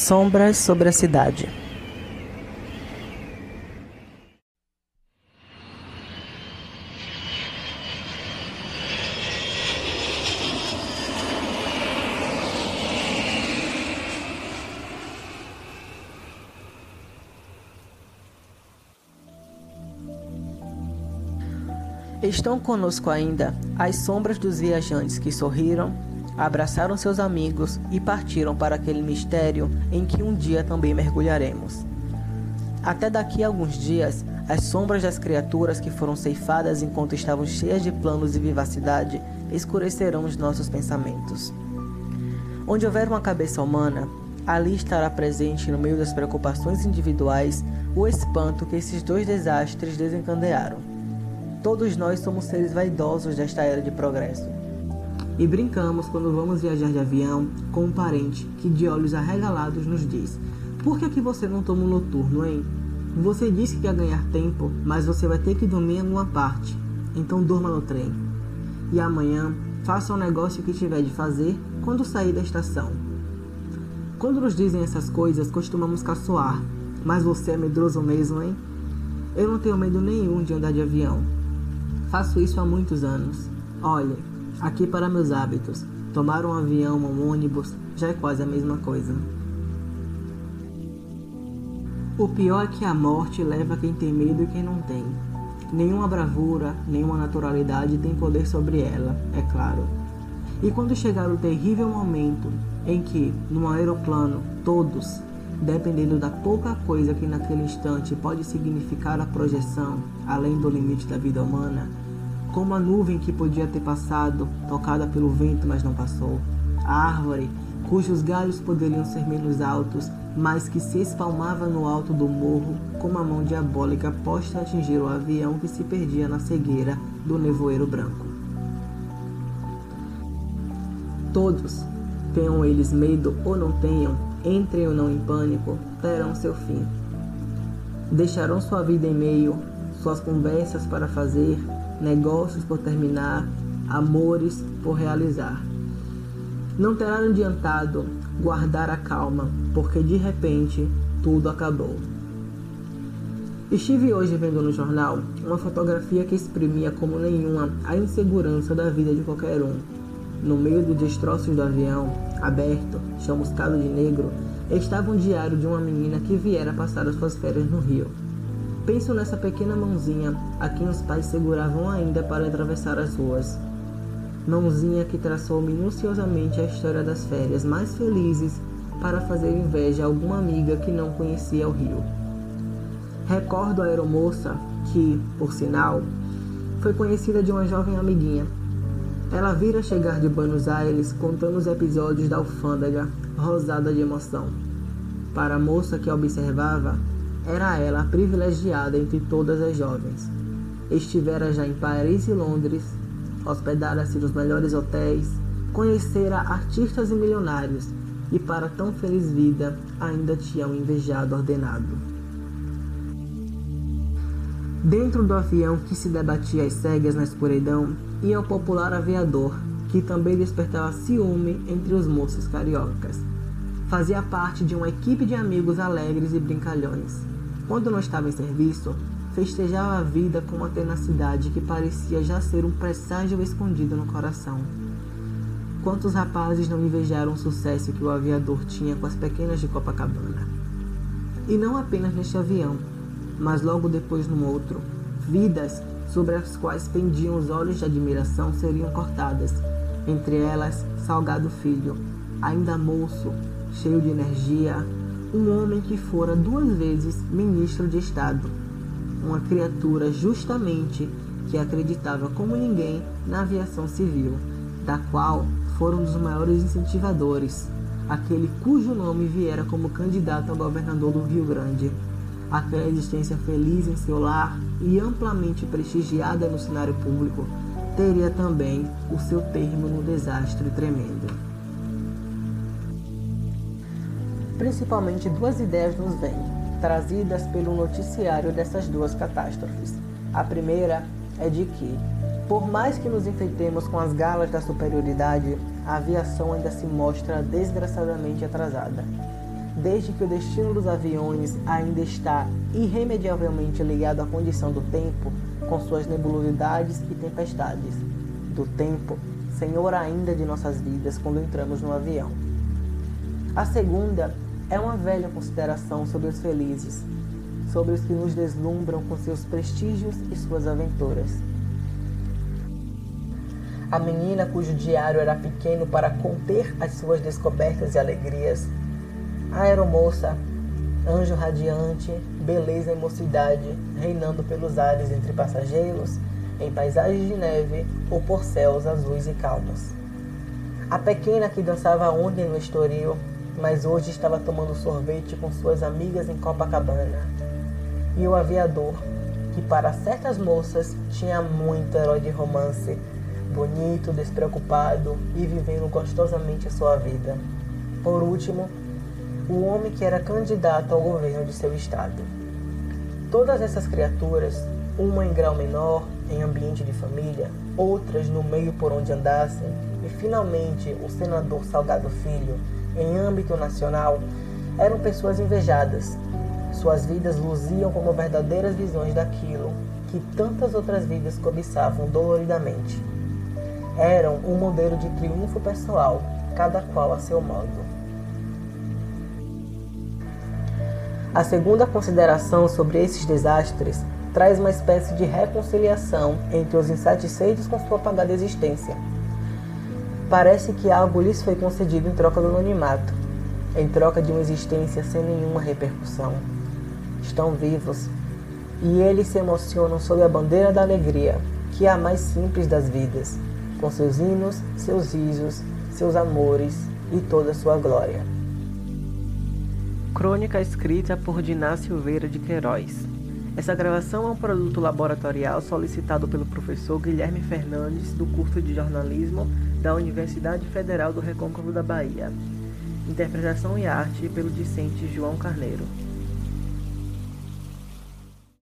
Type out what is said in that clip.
Sombras sobre a cidade. Estão conosco ainda as sombras dos viajantes que sorriram, abraçaram seus amigos e partiram para aquele mistério em que um dia também mergulharemos. Até daqui a alguns dias, as sombras das criaturas que foram ceifadas enquanto estavam cheias de planos e vivacidade escurecerão os nossos pensamentos. Onde houver uma cabeça humana, ali estará presente no meio das preocupações individuais o espanto que esses dois desastres desencadearam. Todos nós somos seres vaidosos desta era de progresso. E brincamos quando vamos viajar de avião com um parente que de olhos arregalados nos diz: Por que, que você não toma um noturno, hein? Você disse que quer ganhar tempo, mas você vai ter que dormir em alguma parte. Então durma no trem. E amanhã faça o negócio que tiver de fazer quando sair da estação. Quando nos dizem essas coisas, costumamos caçoar. Mas você é medroso mesmo, hein? Eu não tenho medo nenhum de andar de avião. Faço isso há muitos anos. Olhe, aqui para meus hábitos, tomar um avião um ônibus já é quase a mesma coisa. O pior é que a morte leva quem tem medo e quem não tem. Nenhuma bravura, nenhuma naturalidade tem poder sobre ela, é claro. E quando chegar o terrível momento em que, num aeroplano, todos, dependendo da pouca coisa que naquele instante pode significar a projeção além do limite da vida humana, como a nuvem que podia ter passado, tocada pelo vento, mas não passou, a árvore cujos galhos poderiam ser menos altos, mas que se espalmava no alto do morro como a mão diabólica posta a atingir o avião que se perdia na cegueira do nevoeiro branco. Todos, tenham eles medo ou não tenham, entrem ou não em pânico, terão seu fim. Deixarão sua vida em meio, suas conversas para fazer, negócios por terminar, amores por realizar. Não terá adiantado guardar a calma, porque de repente tudo acabou. Estive hoje vendo no jornal uma fotografia que exprimia como nenhuma a insegurança da vida de qualquer um. No meio dos destroços do avião, aberto, chamuscado de negro, estava um diário de uma menina que viera passar as suas férias no Rio. Penso nessa pequena mãozinha a quem os pais seguravam ainda para atravessar as ruas. Mãozinha que traçou minuciosamente a história das férias mais felizes para fazer inveja a alguma amiga que não conhecia o Rio. Recordo a aeromoça que, por sinal, foi conhecida de uma jovem amiguinha ela vira chegar de Buenos Aires contando os episódios da alfândega, rosada de emoção. Para a moça que a observava, era ela a privilegiada entre todas as jovens. Estivera já em Paris e Londres, hospedara-se nos melhores hotéis, conhecera artistas e milionários, e para tão feliz vida ainda tinha um invejado ordenado. Dentro do avião que se debatia às cegas na escuridão, ia o popular aviador, que também despertava ciúme entre os moços cariocas. Fazia parte de uma equipe de amigos alegres e brincalhões. Quando não estava em serviço, festejava a vida com uma tenacidade que parecia já ser um presságio escondido no coração. Quantos rapazes não invejaram o sucesso que o aviador tinha com as pequenas de Copacabana? E não apenas neste avião, mas logo depois no outro, vidas sobre as quais pendiam os olhos de admiração seriam cortadas. Entre elas, Salgado Filho, ainda moço, cheio de energia, um homem que fora duas vezes ministro de Estado, uma criatura justamente que acreditava como ninguém na aviação civil, da qual foram um dos maiores incentivadores, aquele cujo nome viera como candidato a governador do Rio Grande aquela existência feliz em seu lar e amplamente prestigiada no cenário público, teria também o seu termo no desastre tremendo. Principalmente duas ideias nos vêm, trazidas pelo noticiário dessas duas catástrofes. A primeira é de que, por mais que nos enfeitemos com as galas da superioridade, a aviação ainda se mostra desgraçadamente atrasada. desde que o destino dos aviões ainda está irremediavelmente ligado à condição do tempo, com suas nebulosidades e tempestades. Do tempo, senhor ainda de nossas vidas quando entramos no avião. A segunda é uma velha consideração sobre os felizes, sobre os que nos deslumbram com seus prestígios e suas aventuras. A menina cujo diário era pequeno para conter as suas descobertas e alegrias. A aeromoça, anjo radiante, beleza e mocidade, reinando pelos ares entre passageiros, em paisagens de neve ou por céus azuis e calmos. A pequena que dançava ontem no Estoril, mas hoje estava tomando sorvete com suas amigas em Copacabana. E o aviador, que para certas moças tinha muito herói de romance, bonito, despreocupado e vivendo gostosamente a sua vida. Por último, o homem que era candidato ao governo de seu estado. Todas essas criaturas, uma em grau menor, em ambiente de família, outras no meio por onde andassem, e finalmente o senador Salgado Filho, em âmbito nacional, eram pessoas invejadas. Suas vidas luziam como verdadeiras visões daquilo que tantas outras vidas cobiçavam doloridamente. Eram um modelo de triunfo pessoal, cada qual a seu modo. A segunda consideração sobre esses desastres traz uma espécie de reconciliação entre os insatisfeitos com sua apagada existência. Parece que algo lhes foi concedido em troca do anonimato, em troca de uma existência sem nenhuma repercussão. Estão vivos e eles se emocionam sob a bandeira da alegria, que é a mais simples das vidas, com seus hinos, seus risos, seus amores e toda sua glória. Crônica escrita por Diná Silveira de Queiroz. Essa gravação é um produto laboratorial solicitado pelo professor Guilherme Fernandes, do curso de jornalismo da Universidade Federal do Recôncavo da Bahia. Interpretação e arte pelo discente João Carneiro.